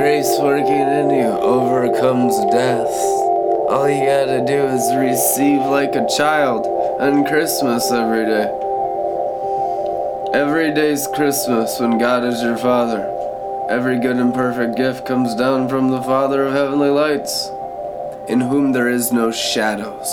grace working in you overcomes death. All you gotta do is receive like a child on Christmas every day. Every day's Christmas when God is your Father. Every good and perfect gift comes down from the Father of heavenly lights, in whom there is no shadows,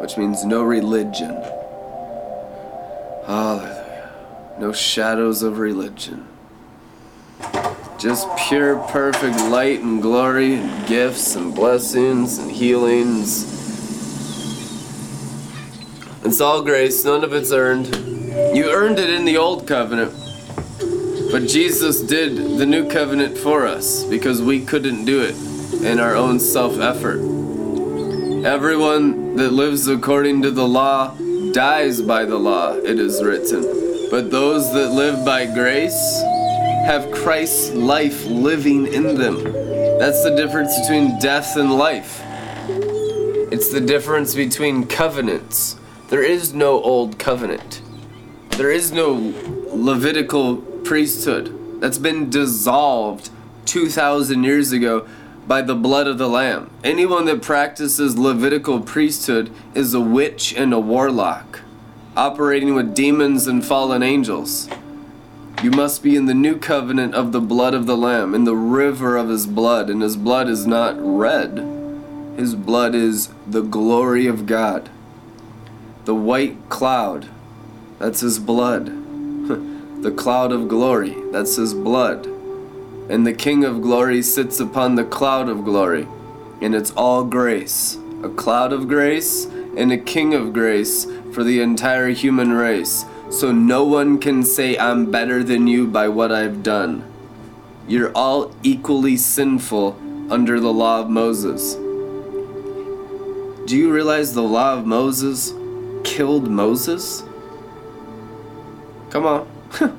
which means no religion. Hallelujah. No shadows of religion. Just pure, perfect light and glory and gifts and blessings and healings. It's all grace, none of it's earned. You earned it in the old covenant, but Jesus did the new covenant for us because we couldn't do it in our own self effort. Everyone that lives according to the law dies by the law, it is written. But those that live by grace, have Christ's life living in them. That's the difference between death and life. It's the difference between covenants. There is no old covenant. There is no Levitical priesthood that's been dissolved 2,000 years ago by the blood of the Lamb. Anyone that practices Levitical priesthood is a witch and a warlock, operating with demons and fallen angels. You must be in the new covenant of the blood of the Lamb, in the river of his blood, and his blood is not red. His blood is the glory of God. The white cloud, that's his blood. the cloud of glory, that's his blood. And the King of glory sits upon the cloud of glory, and it's all grace. A cloud of grace and a King of grace for the entire human race so no one can say I'm better than you by what I've done. You're all equally sinful under the law of Moses. Do you realize the law of Moses killed Moses? Come on.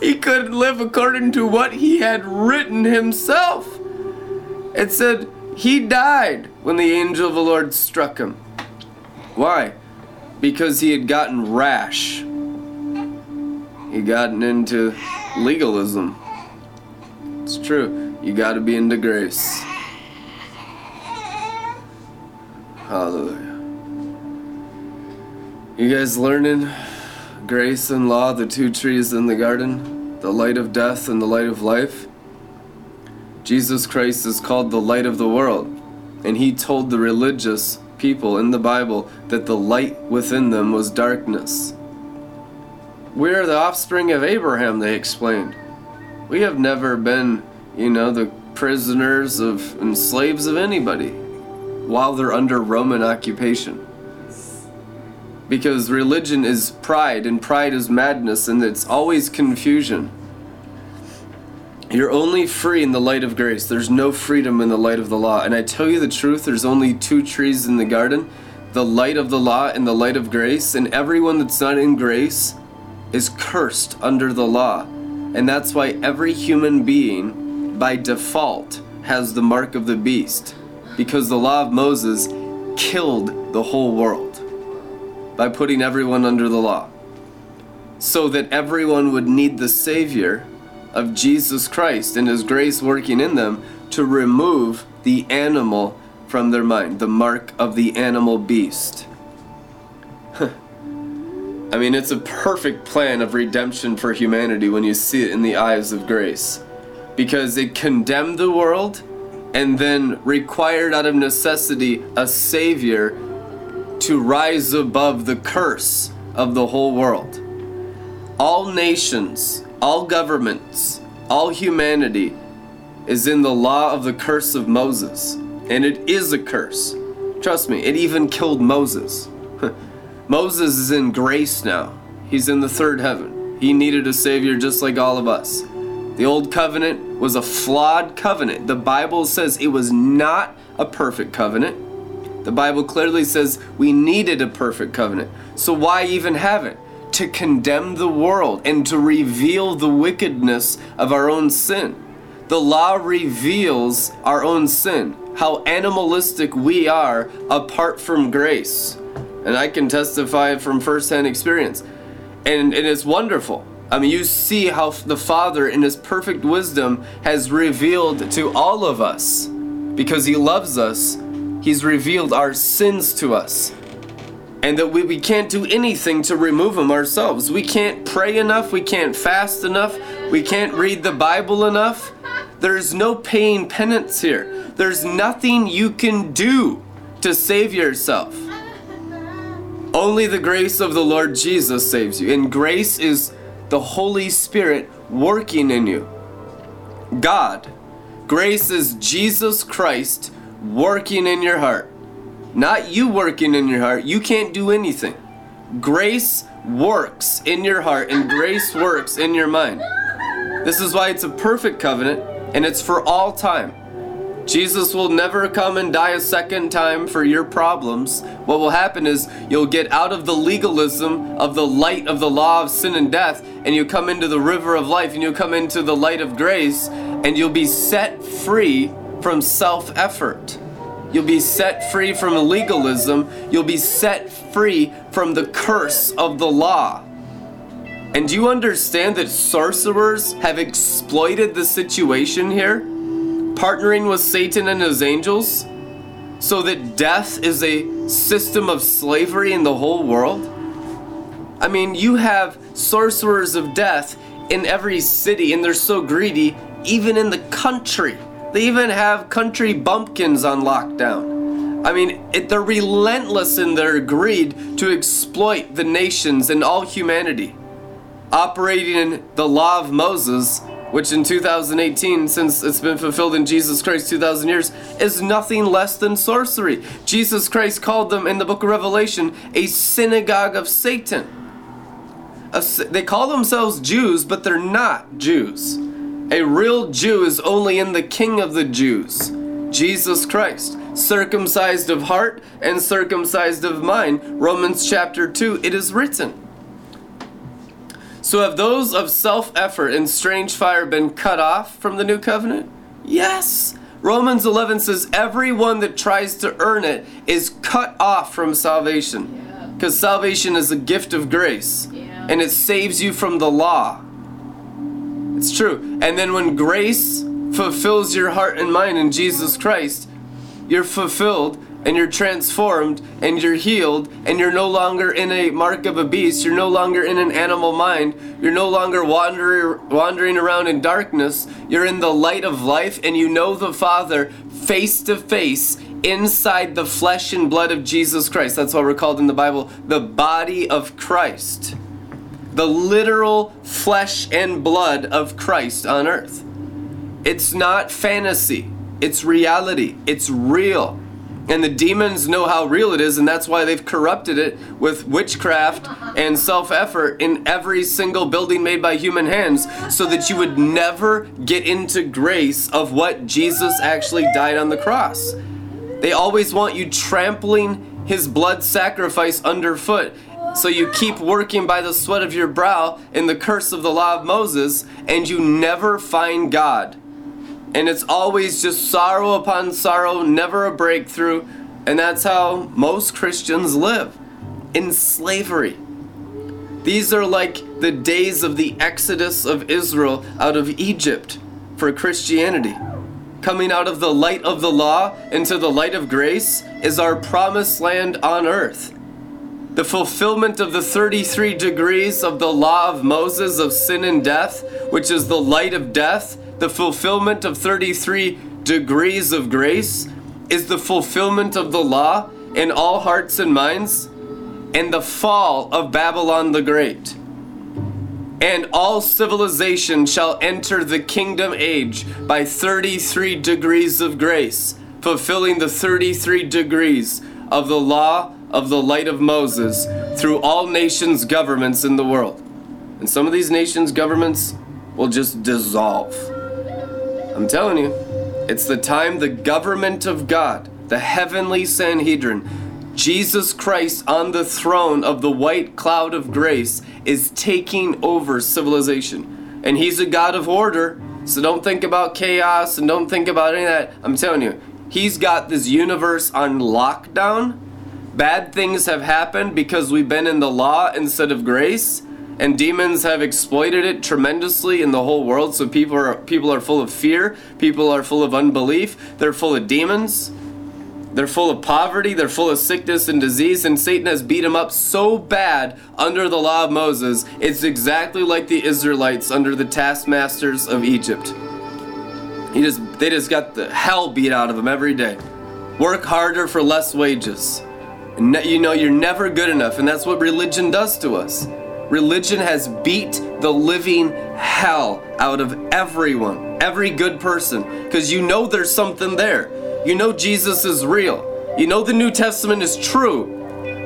he couldn't live according to what he had written himself. It said he died when the angel of the Lord struck him. Why? Because he had gotten rash. He gotten into legalism. It's true. You got to be into grace. Hallelujah. You guys learning grace and law, the two trees in the garden, the light of death and the light of life? Jesus Christ is called the light of the world, and he told the religious people in the Bible that the light within them was darkness. We are the offspring of Abraham, they explained. We have never been, you know, the prisoners of and slaves of anybody while they're under Roman occupation. Because religion is pride, and pride is madness, and it's always confusion. You're only free in the light of grace. There's no freedom in the light of the law. And I tell you the truth, there's only two trees in the garden the light of the law and the light of grace. And everyone that's not in grace is cursed under the law. And that's why every human being, by default, has the mark of the beast. Because the law of Moses killed the whole world by putting everyone under the law. So that everyone would need the Savior of Jesus Christ and His grace working in them to remove the animal from their mind, the mark of the animal beast. I mean, it's a perfect plan of redemption for humanity when you see it in the eyes of grace. Because it condemned the world and then required out of necessity a Savior to rise above the curse of the whole world. All nations all governments, all humanity is in the law of the curse of Moses. And it is a curse. Trust me, it even killed Moses. Moses is in grace now. He's in the third heaven. He needed a savior just like all of us. The old covenant was a flawed covenant. The Bible says it was not a perfect covenant. The Bible clearly says we needed a perfect covenant. So why even have it? To condemn the world and to reveal the wickedness of our own sin. The law reveals our own sin, how animalistic we are apart from grace. And I can testify from firsthand experience. And, and it's wonderful. I mean, you see how the Father, in His perfect wisdom, has revealed to all of us, because He loves us, He's revealed our sins to us. And that we, we can't do anything to remove them ourselves. We can't pray enough, we can't fast enough, we can't read the Bible enough. There's no paying penance here. There's nothing you can do to save yourself. Only the grace of the Lord Jesus saves you. And grace is the Holy Spirit working in you. God. Grace is Jesus Christ working in your heart. Not you working in your heart. You can't do anything. Grace works in your heart and grace works in your mind. This is why it's a perfect covenant and it's for all time. Jesus will never come and die a second time for your problems. What will happen is you'll get out of the legalism of the light of the law of sin and death, and you'll come into the river of life, and you'll come into the light of grace, and you'll be set free from self effort. You'll be set free from legalism. You'll be set free from the curse of the law. And do you understand that sorcerers have exploited the situation here? partnering with Satan and his angels so that death is a system of slavery in the whole world? I mean, you have sorcerers of death in every city, and they're so greedy, even in the country. They even have country bumpkins on lockdown. I mean, it, they're relentless in their greed to exploit the nations and all humanity. Operating in the law of Moses, which in 2018, since it's been fulfilled in Jesus Christ 2,000 years, is nothing less than sorcery. Jesus Christ called them in the book of Revelation a synagogue of Satan. A, they call themselves Jews, but they're not Jews. A real Jew is only in the King of the Jews, Jesus Christ. Circumcised of heart and circumcised of mind. Romans chapter 2, it is written. So have those of self effort and strange fire been cut off from the new covenant? Yes. Romans 11 says everyone that tries to earn it is cut off from salvation. Because yeah. salvation is a gift of grace yeah. and it saves you from the law. It's true. And then when grace fulfills your heart and mind in Jesus Christ, you're fulfilled and you're transformed and you're healed and you're no longer in a mark of a beast. You're no longer in an animal mind. You're no longer wandering wandering around in darkness. You're in the light of life and you know the father face to face inside the flesh and blood of Jesus Christ. That's why we're called in the Bible the body of Christ the literal flesh and blood of Christ on earth it's not fantasy it's reality it's real and the demons know how real it is, and that's why they've corrupted it with witchcraft and self effort in every single building made by human hands, so that you would never get into grace of what Jesus actually died on the cross. They always want you trampling his blood sacrifice underfoot. So you keep working by the sweat of your brow in the curse of the law of Moses, and you never find God and it's always just sorrow upon sorrow, never a breakthrough. And that's how most Christians live in slavery. These are like the days of the exodus of Israel out of Egypt for Christianity. Coming out of the light of the law into the light of grace is our promised land on earth. The fulfillment of the 33 degrees of the law of Moses of sin and death, which is the light of death, the fulfillment of 33 degrees of grace is the fulfillment of the law in all hearts and minds and the fall of Babylon the Great. And all civilization shall enter the kingdom age by 33 degrees of grace, fulfilling the 33 degrees of the law of the light of Moses through all nations' governments in the world. And some of these nations' governments will just dissolve. I'm telling you, it's the time the government of God, the heavenly Sanhedrin, Jesus Christ on the throne of the white cloud of grace is taking over civilization. And he's a God of order, so don't think about chaos and don't think about any of that. I'm telling you, he's got this universe on lockdown. Bad things have happened because we've been in the law instead of grace. and demons have exploited it tremendously in the whole world. So people are people are full of fear, people are full of unbelief, they're full of demons. They're full of poverty, they're full of sickness and disease, and Satan has beat them up so bad under the law of Moses. It's exactly like the Israelites under the taskmasters of Egypt. He just they just got the hell beat out of them every day. Work harder for less wages. You know you're never good enough, and that's what religion does to us. Religion has beat the living hell out of everyone, every good person, because you know there's something there. You know Jesus is real. You know the New Testament is true.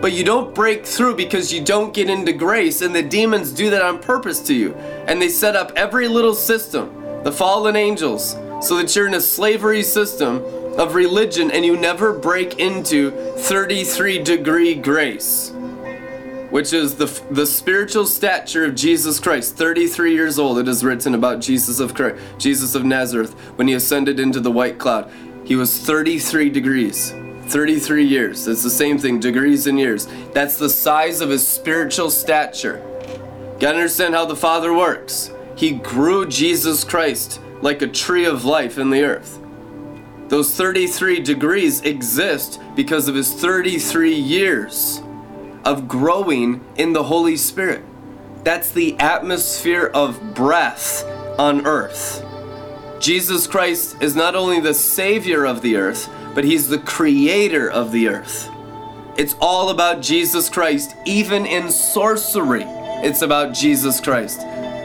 But you don't break through because you don't get into grace, and the demons do that on purpose to you. And they set up every little system, the fallen angels, so that you're in a slavery system of religion and you never break into 33 degree grace which is the, the spiritual stature of Jesus Christ. 33 years old, it is written about Jesus of Christ, Jesus of Nazareth, when he ascended into the white cloud. He was 33 degrees. 33 years. It's the same thing, degrees and years. That's the size of his spiritual stature. Gotta understand how the Father works. He grew Jesus Christ like a tree of life in the earth. Those 33 degrees exist because of his 33 years of growing in the Holy Spirit. That's the atmosphere of breath on earth. Jesus Christ is not only the Savior of the earth, but He's the Creator of the earth. It's all about Jesus Christ, even in sorcery, it's about Jesus Christ.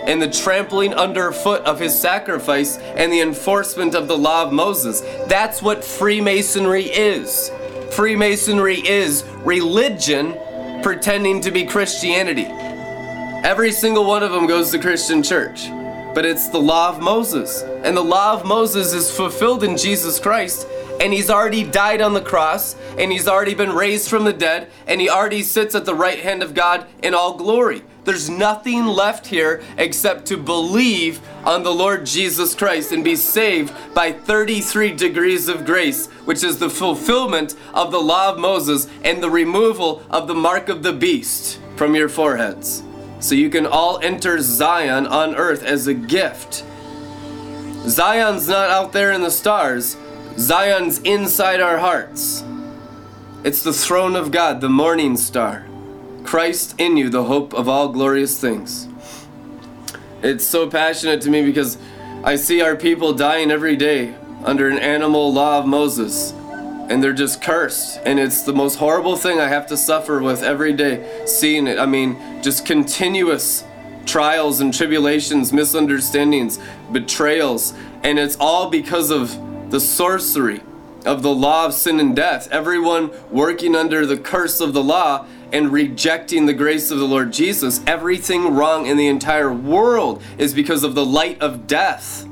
And the trampling underfoot of His sacrifice and the enforcement of the law of Moses. That's what Freemasonry is. Freemasonry is religion pretending to be Christianity. Every single one of them goes to Christian church. But it's the law of Moses. And the law of Moses is fulfilled in Jesus Christ. And he's already died on the cross. And he's already been raised from the dead. And he already sits at the right hand of God in all glory. There's nothing left here except to believe on the Lord Jesus Christ and be saved by 33 degrees of grace, which is the fulfillment of the law of Moses and the removal of the mark of the beast from your foreheads. So you can all enter Zion on earth as a gift. Zion's not out there in the stars, Zion's inside our hearts. It's the throne of God, the morning star. Christ in you, the hope of all glorious things. It's so passionate to me because I see our people dying every day under an animal law of Moses. And they're just cursed. And it's the most horrible thing I have to suffer with every day, seeing it. I mean, just continuous trials and tribulations, misunderstandings, betrayals. And it's all because of the sorcery of the law of sin and death. Everyone working under the curse of the law and rejecting the grace of the Lord Jesus, everything wrong in the entire world is because of the light of death,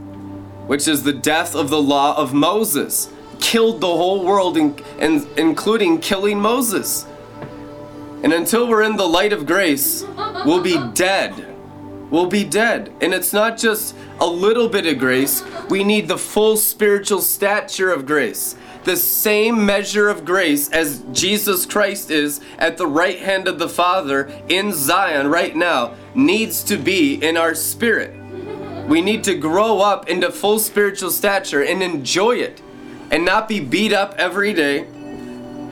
which is the death of the law of Moses. Killed the whole world, in, in, including killing Moses. And until we're in the light of grace, we'll be dead. We'll be dead. And it's not just a little bit of grace, we need the full spiritual stature of grace the same measure of grace as Jesus Christ is at the right hand of the Father in Zion right now needs to be in our spirit. We need to grow up into full spiritual stature and enjoy it and not be beat up every day.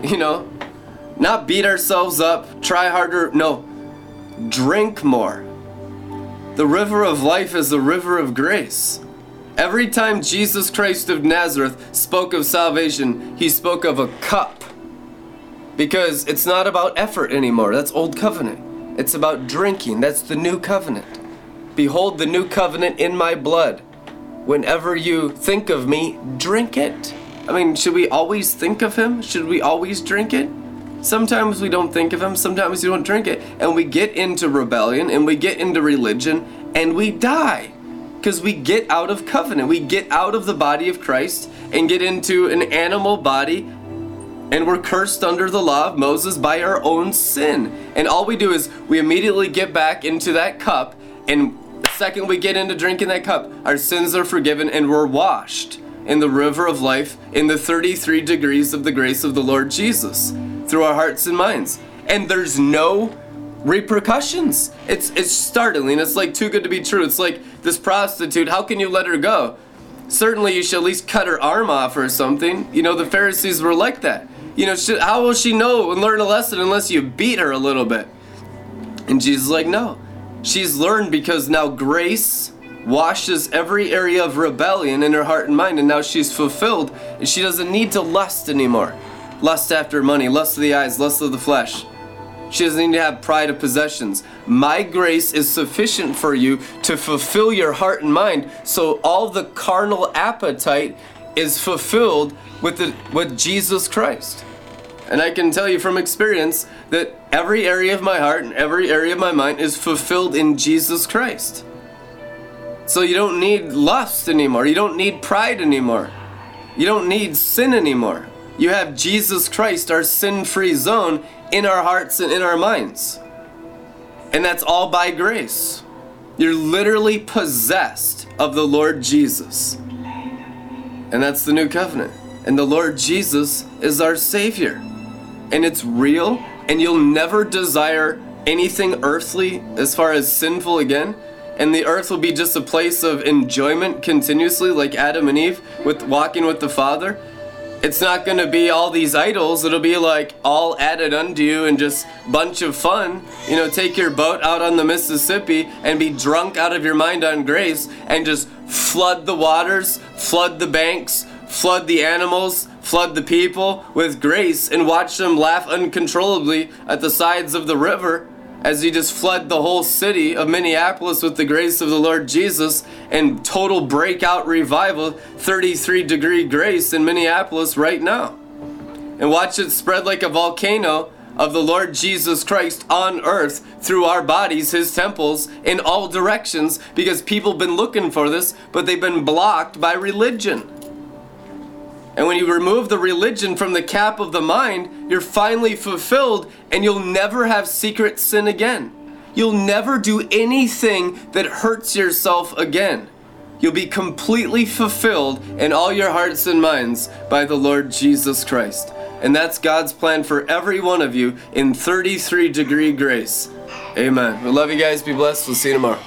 You know, not beat ourselves up, try harder. No, drink more. The river of life is the river of grace. Every time Jesus Christ of Nazareth spoke of salvation, he spoke of a cup. Because it's not about effort anymore. That's old covenant. It's about drinking. That's the new covenant. Behold the new covenant in my blood. Whenever you think of me, drink it. I mean, should we always think of him? Should we always drink it? Sometimes we don't think of him, sometimes we don't drink it, and we get into rebellion and we get into religion and we die because we get out of covenant. We get out of the body of Christ and get into an animal body, and we're cursed under the law of Moses by our own sin. And all we do is we immediately get back into that cup, and the second we get into drinking that cup, our sins are forgiven and we're washed in the river of life in the 33 degrees of the grace of the Lord Jesus through our hearts and minds. And there's no repercussions. It's it's startling. It's like too good to be true. It's like this prostitute. How can you let her go? Certainly, you should at least cut her arm off or something. You know, the Pharisees were like that. You know, how will she know and learn a lesson unless you beat her a little bit? And Jesus like, no. She's learned because now grace washes every area of rebellion in her heart and mind, and now she's fulfilled, and she doesn't need to lust anymore. Lust after money, lust of the eyes, lust of the flesh. She doesn't need to have pride of possessions. My grace is sufficient for you to fulfill your heart and mind, so all the carnal appetite is fulfilled with the with Jesus Christ. And I can tell you from experience that every area of my heart and every area of my mind is fulfilled in Jesus Christ. So you don't need lust anymore. You don't need pride anymore. You don't need sin anymore. You have Jesus Christ, our sin free zone, in our hearts and in our minds. And that's all by grace. You're literally possessed of the Lord Jesus. And that's the new covenant. And the Lord Jesus is our Savior. And it's real, and you'll never desire anything earthly as far as sinful again. And the earth will be just a place of enjoyment continuously, like Adam and Eve, with walking with the Father it's not going to be all these idols. It'll be like all added unto you and just bunch of fun. You know, take your boat out on the Mississippi and be drunk out of your mind on grace and just flood the waters, flood the banks, flood the animals, flood the people with grace and watch them laugh uncontrollably at the sides of the river as he just flood the whole city of Minneapolis with the grace of the Lord Jesus and total breakout revival, 33 degree grace in Minneapolis right now. And watch it spread like a volcano of the Lord Jesus Christ on earth through our bodies, his temples, in all directions because people been looking for this, but they've been blocked by religion. And when you remove the religion from the cap of the mind, you're finally fulfilled and you'll never have secret sin again. You'll never do anything that hurts yourself again. You'll be completely fulfilled in all your hearts and minds by the Lord Jesus Christ. And that's God's plan for every one of you in 33 degree grace. Amen. We love you guys. Be blessed. We'll see you tomorrow.